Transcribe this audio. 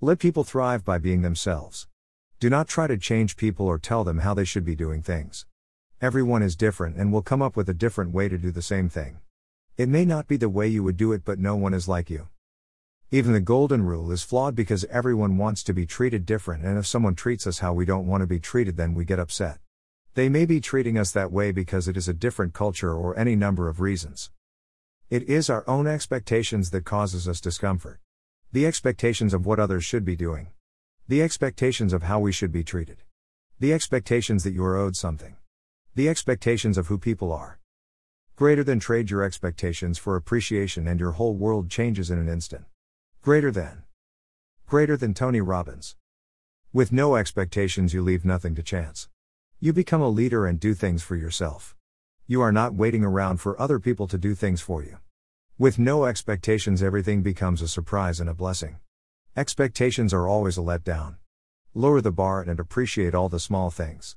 Let people thrive by being themselves. Do not try to change people or tell them how they should be doing things. Everyone is different and will come up with a different way to do the same thing. It may not be the way you would do it, but no one is like you. Even the golden rule is flawed because everyone wants to be treated different, and if someone treats us how we don't want to be treated, then we get upset. They may be treating us that way because it is a different culture or any number of reasons. It is our own expectations that causes us discomfort. The expectations of what others should be doing. The expectations of how we should be treated. The expectations that you are owed something. The expectations of who people are. Greater than trade your expectations for appreciation and your whole world changes in an instant. Greater than. Greater than Tony Robbins. With no expectations, you leave nothing to chance. You become a leader and do things for yourself. You are not waiting around for other people to do things for you. With no expectations, everything becomes a surprise and a blessing. Expectations are always a letdown. Lower the bar and appreciate all the small things.